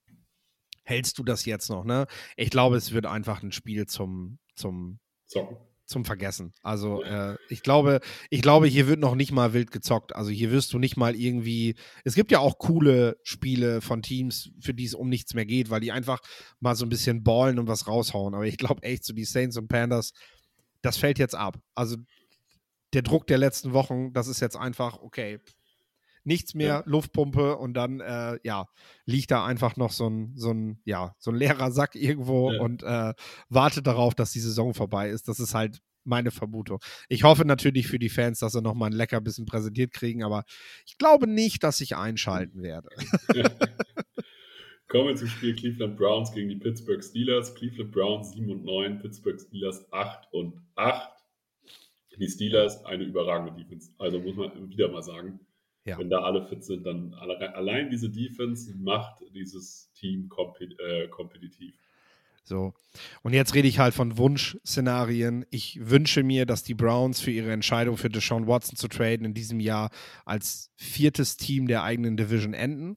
hältst du das jetzt noch? Ne? Ich glaube, es wird einfach ein Spiel zum, zum Zocken zum Vergessen. Also äh, ich glaube, ich glaube, hier wird noch nicht mal wild gezockt. Also hier wirst du nicht mal irgendwie. Es gibt ja auch coole Spiele von Teams, für die es um nichts mehr geht, weil die einfach mal so ein bisschen ballen und was raushauen. Aber ich glaube echt, so die Saints und Pandas, das fällt jetzt ab. Also der Druck der letzten Wochen, das ist jetzt einfach, okay, nichts mehr, ja. Luftpumpe und dann, äh, ja, liegt da einfach noch so ein, so ein, ja, so ein leerer Sack irgendwo ja. und äh, wartet darauf, dass die Saison vorbei ist. Das ist halt meine Vermutung. Ich hoffe natürlich für die Fans, dass sie nochmal ein lecker bisschen präsentiert kriegen, aber ich glaube nicht, dass ich einschalten werde. Kommen wir zum Spiel Cleveland Browns gegen die Pittsburgh Steelers. Cleveland Browns 7 und 9, Pittsburgh Steelers 8 und 8. Die Steelers eine überragende Defense. Also muss man wieder mal sagen. Ja. Wenn da alle fit sind, dann allein diese Defense macht dieses Team äh, kompetitiv. So. Und jetzt rede ich halt von Wunschszenarien. Ich wünsche mir, dass die Browns für ihre Entscheidung für Deshaun Watson zu traden in diesem Jahr als viertes Team der eigenen Division enden.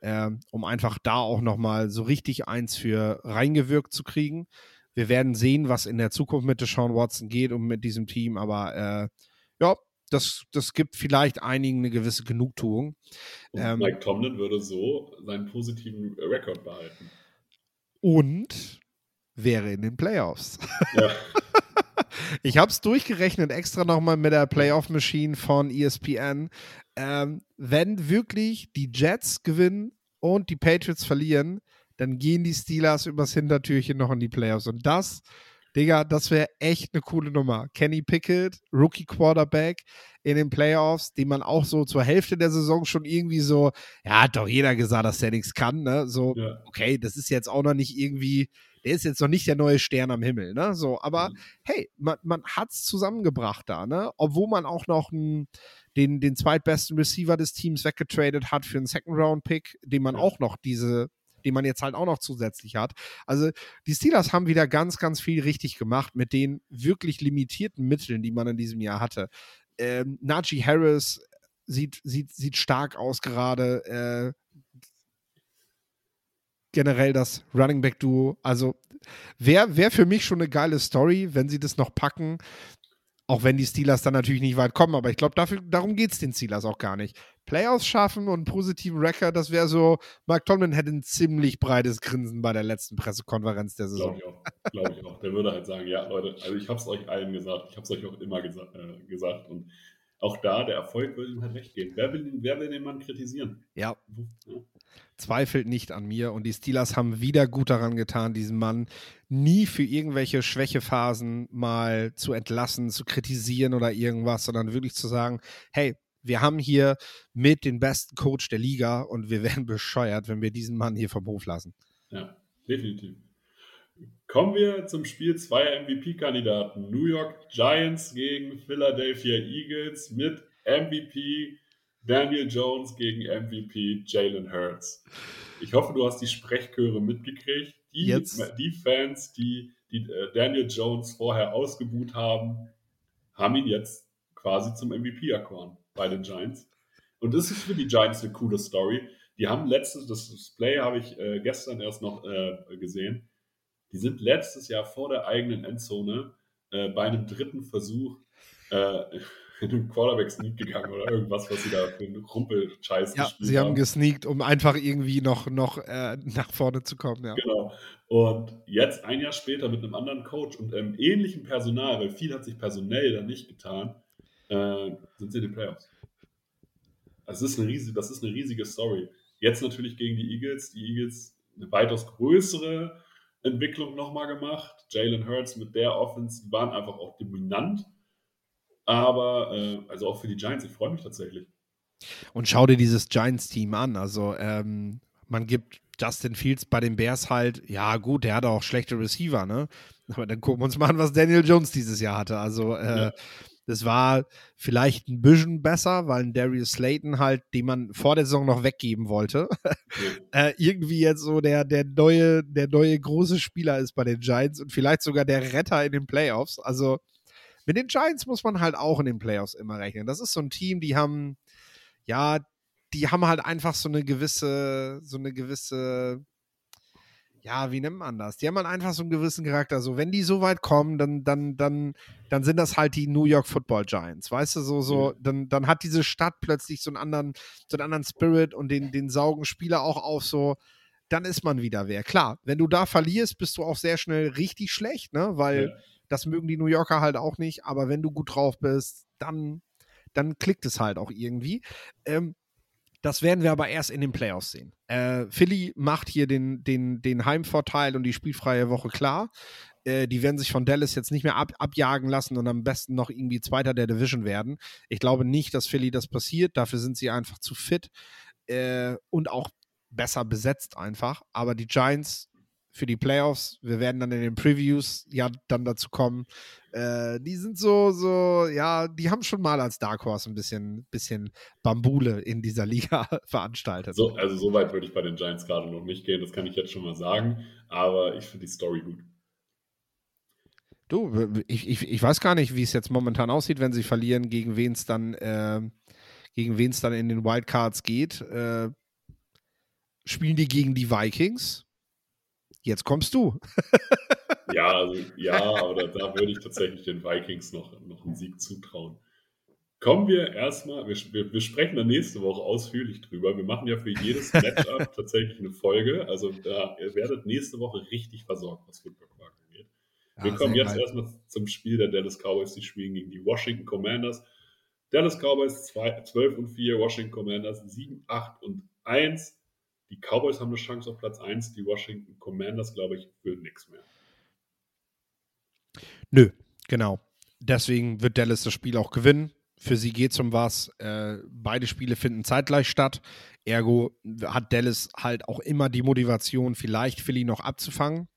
äh, um einfach da auch nochmal so richtig eins für reingewirkt zu kriegen. Wir werden sehen, was in der Zukunft mit Deshaun Watson geht und mit diesem Team, aber äh, das, das gibt vielleicht einigen eine gewisse Genugtuung. Und ähm, Mike Tomlin würde so seinen positiven Rekord behalten. Und wäre in den Playoffs. Ja. ich habe es durchgerechnet, extra nochmal mit der Playoff-Machine von ESPN. Ähm, wenn wirklich die Jets gewinnen und die Patriots verlieren, dann gehen die Steelers übers Hintertürchen noch in die Playoffs. Und das, Digga, das wäre echt eine coole Nummer. Kenny Pickett, Rookie Quarterback in den Playoffs, den man auch so zur Hälfte der Saison schon irgendwie so, ja, hat doch jeder gesagt, dass der nichts kann, ne? So, ja. okay, das ist jetzt auch noch nicht irgendwie, der ist jetzt noch nicht der neue Stern am Himmel, ne? So, aber mhm. hey, man, man hat es zusammengebracht da, ne? Obwohl man auch noch einen, den, den zweitbesten Receiver des Teams weggetradet hat für einen Second-Round-Pick, den man ja. auch noch diese den man jetzt halt auch noch zusätzlich hat. Also die Steelers haben wieder ganz, ganz viel richtig gemacht mit den wirklich limitierten Mitteln, die man in diesem Jahr hatte. Ähm, Najee Harris sieht, sieht, sieht stark aus gerade. Äh, generell das Running Back Duo. Also wäre wär für mich schon eine geile Story, wenn sie das noch packen. Auch wenn die Steelers dann natürlich nicht weit kommen, aber ich glaube, darum geht es den Steelers auch gar nicht. Playoffs schaffen und einen positiven Record, das wäre so, Mark Tomlin hätte ein ziemlich breites Grinsen bei der letzten Pressekonferenz der Saison. Glaube ich auch. Glaube ich auch. Der würde halt sagen, ja, Leute, also ich habe es euch allen gesagt, ich habe es euch auch immer gesa äh, gesagt und auch da, der Erfolg würde ihm halt recht geben. Wer will, wer will den Mann kritisieren? Ja. ja. Zweifelt nicht an mir und die Steelers haben wieder gut daran getan, diesen Mann nie für irgendwelche Schwächephasen mal zu entlassen, zu kritisieren oder irgendwas, sondern wirklich zu sagen, hey, wir haben hier mit den besten Coach der Liga und wir werden bescheuert, wenn wir diesen Mann hier vom Hof lassen. Ja, definitiv. Kommen wir zum Spiel zweier MVP-Kandidaten. New York Giants gegen Philadelphia Eagles mit MVP Daniel Jones gegen MVP Jalen Hurts. Ich hoffe, du hast die Sprechchöre mitgekriegt. Die, die Fans, die, die äh, Daniel Jones vorher ausgebuht haben, haben ihn jetzt quasi zum MVP erkoren bei den Giants. Und das ist für die Giants eine coole Story. Die haben letztes, das Display habe ich äh, gestern erst noch äh, gesehen. Die sind letztes Jahr vor der eigenen Endzone äh, bei einem dritten Versuch äh, in den Quarterback Sneak gegangen oder irgendwas, was sie da für einen Rumpelscheiß ja, gespielt sie haben. gesneakt, um einfach irgendwie noch, noch äh, nach vorne zu kommen. Ja. Genau. Und jetzt ein Jahr später mit einem anderen Coach und einem ähnlichen Personal, weil viel hat sich personell dann nicht getan, äh, sind sie in den Playoffs. Das ist, eine riesige, das ist eine riesige Story. Jetzt natürlich gegen die Eagles. Die Eagles eine weitaus größere Entwicklung nochmal gemacht. Jalen Hurts mit der Offense, die waren einfach auch dominant. Aber äh, also auch für die Giants, ich freue mich tatsächlich. Und schau dir dieses Giants-Team an. Also ähm, man gibt Justin Fields bei den Bears halt, ja gut, der hat auch schlechte Receiver, ne? Aber dann gucken wir uns mal an, was Daniel Jones dieses Jahr hatte. Also äh, ja. Das war vielleicht ein bisschen besser, weil ein Darius Slayton halt, den man vor der Saison noch weggeben wollte, äh, irgendwie jetzt so der, der neue, der neue große Spieler ist bei den Giants und vielleicht sogar der Retter in den Playoffs. Also mit den Giants muss man halt auch in den Playoffs immer rechnen. Das ist so ein Team, die haben, ja, die haben halt einfach so eine gewisse, so eine gewisse ja, wie nennt man das? Die haben halt einfach so einen gewissen Charakter. So, wenn die so weit kommen, dann, dann, dann, dann sind das halt die New York Football Giants. Weißt du, so, so, mhm. dann, dann hat diese Stadt plötzlich so einen anderen, so einen anderen Spirit und den, den saugen Spieler auch auf, so, dann ist man wieder wer. Klar, wenn du da verlierst, bist du auch sehr schnell richtig schlecht, ne? Weil ja. das mögen die New Yorker halt auch nicht, aber wenn du gut drauf bist, dann, dann klickt es halt auch irgendwie. Ähm, das werden wir aber erst in den Playoffs sehen. Äh, Philly macht hier den, den, den Heimvorteil und die spielfreie Woche klar. Äh, die werden sich von Dallas jetzt nicht mehr ab, abjagen lassen und am besten noch irgendwie Zweiter der Division werden. Ich glaube nicht, dass Philly das passiert. Dafür sind sie einfach zu fit äh, und auch besser besetzt einfach. Aber die Giants für die Playoffs. Wir werden dann in den Previews ja dann dazu kommen. Äh, die sind so, so, ja, die haben schon mal als Dark Horse ein bisschen, bisschen Bambule in dieser Liga veranstaltet. So, also so weit würde ich bei den Giants gerade noch nicht gehen, das kann ich jetzt schon mal sagen. Aber ich finde die Story gut. Du, ich, ich, ich weiß gar nicht, wie es jetzt momentan aussieht, wenn sie verlieren, gegen wen es dann, äh, gegen wen es dann in den Wildcards geht. Äh, spielen die gegen die Vikings. Jetzt kommst du. ja, also ja, aber da, da, würde ich tatsächlich den Vikings noch, noch einen Sieg zutrauen. Kommen wir erstmal, wir, wir, wir, sprechen dann nächste Woche ausführlich drüber. Wir machen ja für jedes Matchup tatsächlich eine Folge. Also da, ihr werdet nächste Woche richtig versorgt, was Football Quark angeht. Ja, wir kommen jetzt geil. erstmal zum Spiel der Dallas Cowboys. Die spielen gegen die Washington Commanders. Dallas Cowboys 2, 12 und 4, Washington Commanders 7, 8 und 1. Die Cowboys haben eine Chance auf Platz 1, die Washington Commanders, glaube ich, für nichts mehr. Nö, genau. Deswegen wird Dallas das Spiel auch gewinnen. Für sie geht es um was. Äh, beide Spiele finden zeitgleich statt. Ergo hat Dallas halt auch immer die Motivation, vielleicht Philly noch abzufangen.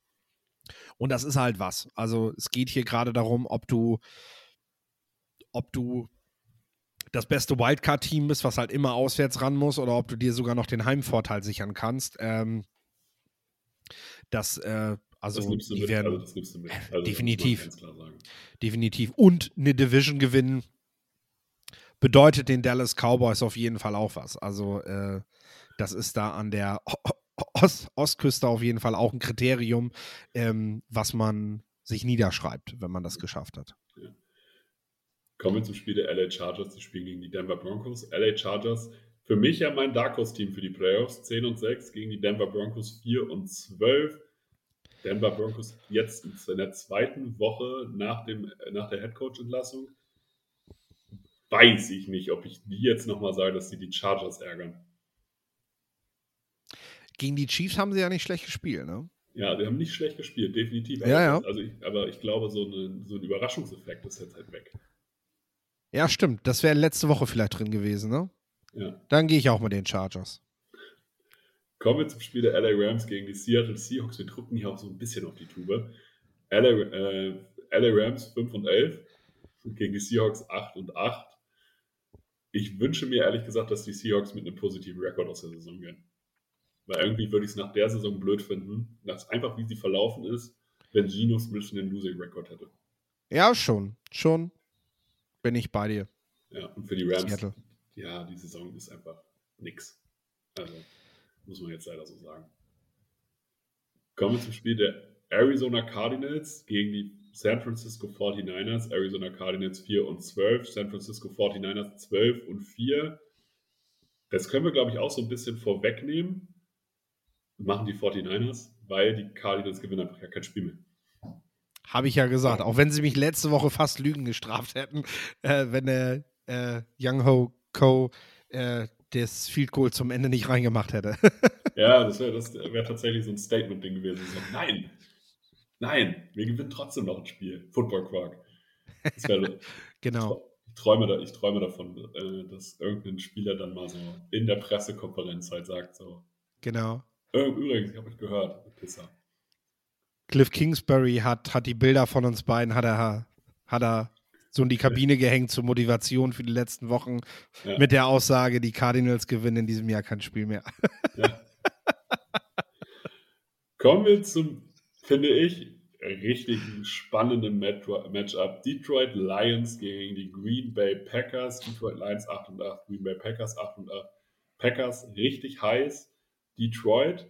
Und das ist halt was. Also es geht hier gerade darum, ob du, ob du das beste Wildcard-Team bist, was halt immer auswärts ran muss, oder ob du dir sogar noch den Heimvorteil sichern kannst. Ähm, das, äh, also, das nimmst du mit. Werden, also das nimmst du mit. Also definitiv. Definitiv. Und eine Division gewinnen bedeutet den Dallas Cowboys auf jeden Fall auch was. Also, äh, das ist da an der Ost Ostküste auf jeden Fall auch ein Kriterium, ähm, was man sich niederschreibt, wenn man das geschafft hat. Ja. Kommen wir zum Spiel der LA Chargers. Die spielen gegen die Denver Broncos. LA Chargers, für mich ja mein Dark Horse Team für die Playoffs. 10 und 6 gegen die Denver Broncos 4 und 12. Denver Broncos jetzt in der zweiten Woche nach, dem, nach der Headcoach-Entlassung. Weiß ich nicht, ob ich die jetzt nochmal sage, dass sie die Chargers ärgern. Gegen die Chiefs haben sie ja nicht schlecht gespielt, ne? Ja, die haben nicht schlecht gespielt, definitiv. Aber ja, ja. Also ich, aber ich glaube, so, eine, so ein Überraschungseffekt ist jetzt halt weg. Ja, stimmt. Das wäre letzte Woche vielleicht drin gewesen, ne? Ja. Dann gehe ich auch mit den Chargers. Kommen wir zum Spiel der LA Rams gegen die Seattle Seahawks. Wir drücken hier auch so ein bisschen auf die Tube. LA, äh, LA Rams 5 und 11 gegen die Seahawks 8 und 8. Ich wünsche mir ehrlich gesagt, dass die Seahawks mit einem positiven Rekord aus der Saison gehen. Weil irgendwie würde ich es nach der Saison blöd finden, dass einfach wie sie verlaufen ist, wenn Geno Smith einen Losing Record hätte. Ja, schon. Schon bin ich bei dir. Ja, und für die Rams, Seattle. ja, die Saison ist einfach nix. Also, muss man jetzt leider so sagen. Kommen wir zum Spiel der Arizona Cardinals gegen die San Francisco 49ers. Arizona Cardinals 4 und 12, San Francisco 49ers 12 und 4. Das können wir, glaube ich, auch so ein bisschen vorwegnehmen machen die 49ers, weil die Cardinals gewinnen einfach ja kein Spiel mehr. Habe ich ja gesagt, auch wenn sie mich letzte Woche fast Lügen gestraft hätten, äh, wenn der äh, Young Ho Co. Äh, das Field Goal zum Ende nicht reingemacht hätte. ja, das wäre wär tatsächlich so ein Statement-Ding gewesen. So, nein, nein, wir gewinnen trotzdem noch ein Spiel. Football Quark. Wär, genau. Ich träume, da, ich träume davon, äh, dass irgendein Spieler dann mal so in der Pressekonferenz halt sagt, so. Genau. Übrigens, ich habe euch gehört, Pisser. Cliff Kingsbury hat, hat die Bilder von uns beiden, hat er, hat er so in die Kabine gehängt zur Motivation für die letzten Wochen ja. mit der Aussage, die Cardinals gewinnen in diesem Jahr kein Spiel mehr. Ja. Kommen wir zum, finde ich, richtig spannenden Matchup. Detroit Lions gegen die Green Bay Packers. Detroit Lions 8 und 8, Green Bay Packers 8 und 8. Packers richtig heiß. Detroit.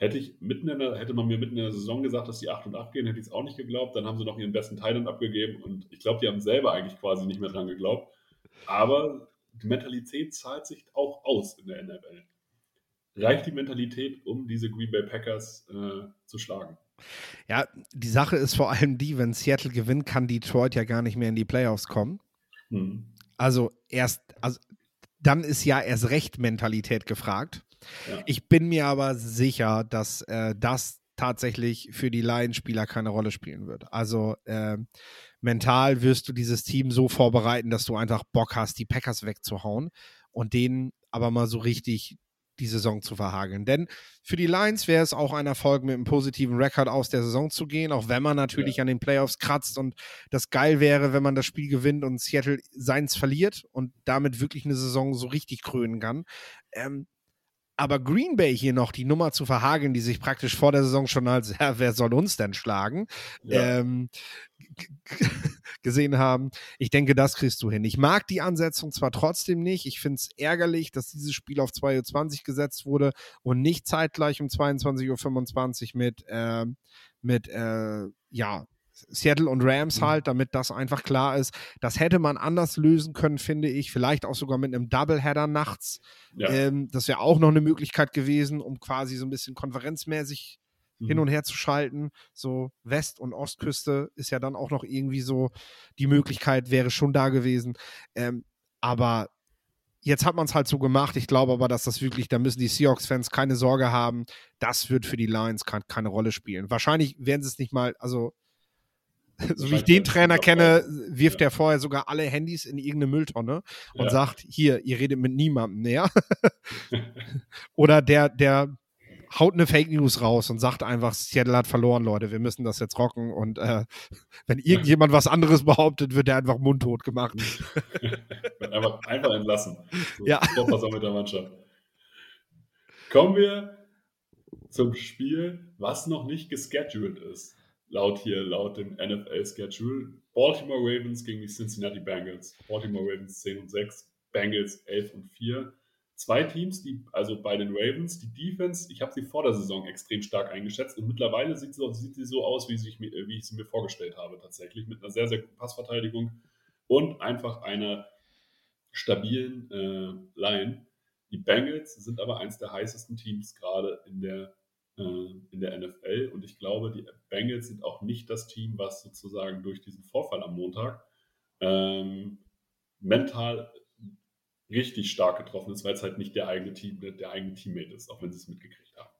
Hätte, ich mitten in der, hätte man mir mitten in der Saison gesagt, dass die 8 und 8 gehen, hätte ich es auch nicht geglaubt. Dann haben sie noch ihren besten Thailand abgegeben und ich glaube, die haben selber eigentlich quasi nicht mehr dran geglaubt. Aber die Mentalität zahlt sich auch aus in der NFL. Reicht die Mentalität, um diese Green Bay Packers äh, zu schlagen? Ja, die Sache ist vor allem die, wenn Seattle gewinnt, kann Detroit ja gar nicht mehr in die Playoffs kommen. Hm. Also erst, also dann ist ja erst recht Mentalität gefragt. Ich bin mir aber sicher, dass äh, das tatsächlich für die Laienspieler keine Rolle spielen wird. Also äh, mental wirst du dieses Team so vorbereiten, dass du einfach Bock hast, die Packers wegzuhauen und denen aber mal so richtig die Saison zu verhageln. Denn für die Lions wäre es auch ein Erfolg, mit einem positiven Rekord aus der Saison zu gehen, auch wenn man natürlich ja. an den Playoffs kratzt und das geil wäre, wenn man das Spiel gewinnt und Seattle seins verliert und damit wirklich eine Saison so richtig krönen kann. Ähm, Aber Green Bay hier noch die Nummer zu verhageln, die sich praktisch vor der Saison schon als, ja, wer soll uns denn schlagen, Ja. ähm, gesehen haben. Ich denke, das kriegst du hin. Ich mag die Ansetzung zwar trotzdem nicht. Ich finde es ärgerlich, dass dieses Spiel auf 2.20 Uhr gesetzt wurde und nicht zeitgleich um 22.25 Uhr mit, äh, mit äh, ja, Seattle und Rams Mhm. halt, damit das einfach klar ist. Das hätte man anders lösen können, finde ich. Vielleicht auch sogar mit einem Doubleheader nachts. Ja. Ähm, das wäre auch noch eine Möglichkeit gewesen, um quasi so ein bisschen konferenzmäßig Mhm. hin und her zu schalten. So West- und Ostküste ist ja dann auch noch irgendwie so, die Möglichkeit wäre schon da gewesen. Ähm, aber jetzt hat man es halt so gemacht. Ich glaube aber, dass das wirklich, da müssen die Seahawks-Fans keine Sorge haben. Das wird für die Lions kein, keine Rolle spielen. Wahrscheinlich werden sie es nicht mal, also so wie ich den Trainer kenne, wirft Ja. er vorher sogar alle Handys in irgendeine Mülltonne und Ja. sagt, hier, ihr redet mit niemandem mehr. Oder der, der haut eine Fake News raus und sagt einfach, Seattle hat verloren, Leute, wir müssen das jetzt rocken. Und äh, wenn irgendjemand was anderes behauptet, wird er einfach mundtot gemacht. Einfach, einfach entlassen. So, Ja. Vorversammelter Mannschaft. Kommen wir zum Spiel, was noch nicht gescheduled ist. Laut hier, laut dem NFL-Schedule. Baltimore Ravens gegen die Cincinnati Bengals. Baltimore Ravens 10 und 6, Bengals 11 und 4. Zwei Teams, die, also bei den Ravens, die Defense, ich habe sie vor der Saison extrem stark eingeschätzt und mittlerweile sieht sie, sieht sie so aus, wie, sie, wie ich sie mir vorgestellt habe, tatsächlich. Mit einer sehr, sehr guten Passverteidigung und einfach einer stabilen äh, Line. Die Bengals sind aber eins der heißesten Teams gerade in der, in der NFL und ich glaube, die Bengals sind auch nicht das Team, was sozusagen durch diesen Vorfall am Montag ähm, mental richtig stark getroffen ist, weil es halt nicht der eigene Team, der, eigene Teammate ist, auch wenn sie es mitgekriegt haben.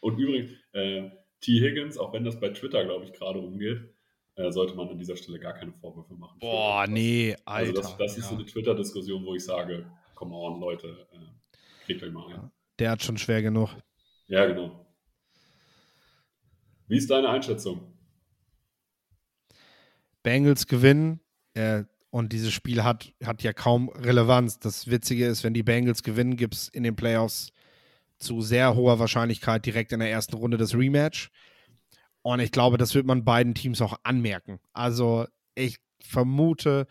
Und übrigens, äh, T. Higgins, auch wenn das bei Twitter, glaube ich, gerade umgeht, äh, sollte man an dieser Stelle gar keine Vorwürfe machen. Boah, nee, Alter. Also das, das ist ja. so eine Twitter-Diskussion, wo ich sage, come on, Leute, äh, kriegt euch mal ein. Der hat schon schwer genug. Ja, genau. Wie ist deine Einschätzung? Bengals gewinnen äh, und dieses Spiel hat, hat ja kaum Relevanz. Das Witzige ist, wenn die Bengals gewinnen, gibt es in den Playoffs zu sehr hoher Wahrscheinlichkeit direkt in der ersten Runde das Rematch. Und ich glaube, das wird man beiden Teams auch anmerken. Also ich vermute,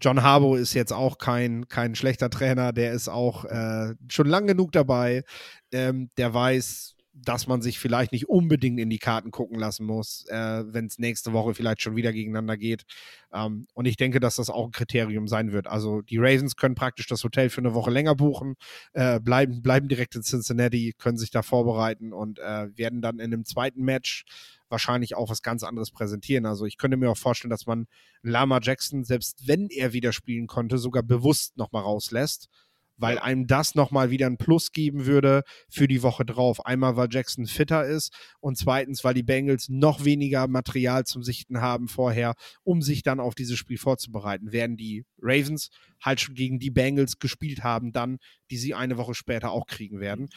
John Harbaugh ist jetzt auch kein, kein schlechter Trainer, der ist auch äh, schon lang genug dabei. Ähm, der weiß, dass man sich vielleicht nicht unbedingt in die Karten gucken lassen muss, äh, wenn es nächste Woche vielleicht schon wieder gegeneinander geht. Ähm, und ich denke, dass das auch ein Kriterium sein wird. Also die Ravens können praktisch das Hotel für eine Woche länger buchen, äh, bleiben, bleiben direkt in Cincinnati, können sich da vorbereiten und äh, werden dann in einem zweiten Match wahrscheinlich auch was ganz anderes präsentieren. Also ich könnte mir auch vorstellen, dass man Lama Jackson, selbst wenn er wieder spielen konnte, sogar bewusst nochmal rauslässt, weil einem das nochmal wieder ein Plus geben würde für die Woche drauf. Einmal, weil Jackson fitter ist und zweitens, weil die Bengals noch weniger Material zum Sichten haben vorher, um sich dann auf dieses Spiel vorzubereiten. Werden die Ravens halt schon gegen die Bengals gespielt haben, dann, die sie eine Woche später auch kriegen werden.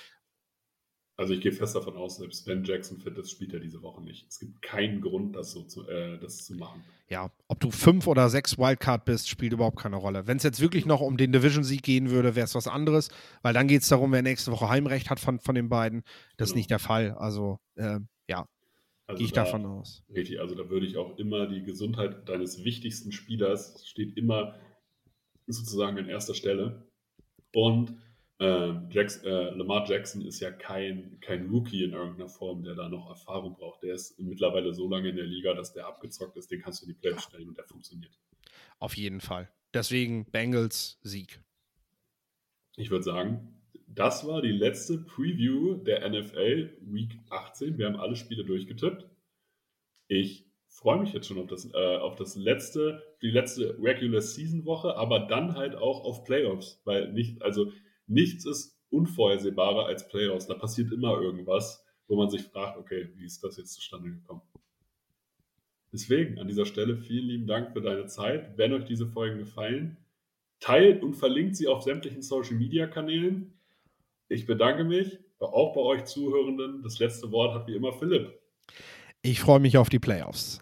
Also ich gehe fest davon aus, selbst wenn Jackson fit ist, spielt er diese Woche nicht. Es gibt keinen Grund, das so zu, äh, das zu machen. Ja, ob du fünf oder sechs Wildcard bist, spielt überhaupt keine Rolle. Wenn es jetzt wirklich noch um den Division-Sieg gehen würde, wäre es was anderes, weil dann geht es darum, wer nächste Woche Heimrecht hat von, von den beiden. Das ist Genau. nicht der Fall. Also, äh, ja, Also gehe ich da- davon aus. Richtig, also da würde ich auch immer die Gesundheit deines wichtigsten Spielers steht immer sozusagen an erster Stelle. Und ähm, Jackson, äh, Lamar Jackson ist ja kein, kein Rookie in irgendeiner Form, der da noch Erfahrung braucht. Der ist mittlerweile so lange in der Liga, dass der abgezockt ist, den kannst du in die Playoffs stellen und der funktioniert. Auf jeden Fall. Deswegen Bengals Sieg. Ich würde sagen, das war die letzte Preview der NFL Week 18. Wir haben alle Spiele durchgetippt. Ich freue mich jetzt schon auf das, äh, auf das letzte, die letzte Regular Season Woche, aber dann halt auch auf Playoffs, weil nicht, also nichts ist unvorhersehbarer als Playoffs. Da passiert immer irgendwas, wo man sich fragt, okay, wie ist das jetzt zustande gekommen? Deswegen an dieser Stelle vielen lieben Dank für deine Zeit. Wenn euch diese Folgen gefallen, teilt und verlinkt sie auf sämtlichen Social Media Kanälen. Ich bedanke mich, auch bei euch Zuhörenden. Das letzte Wort hat wie immer Philipp. Ich freue mich auf die Playoffs.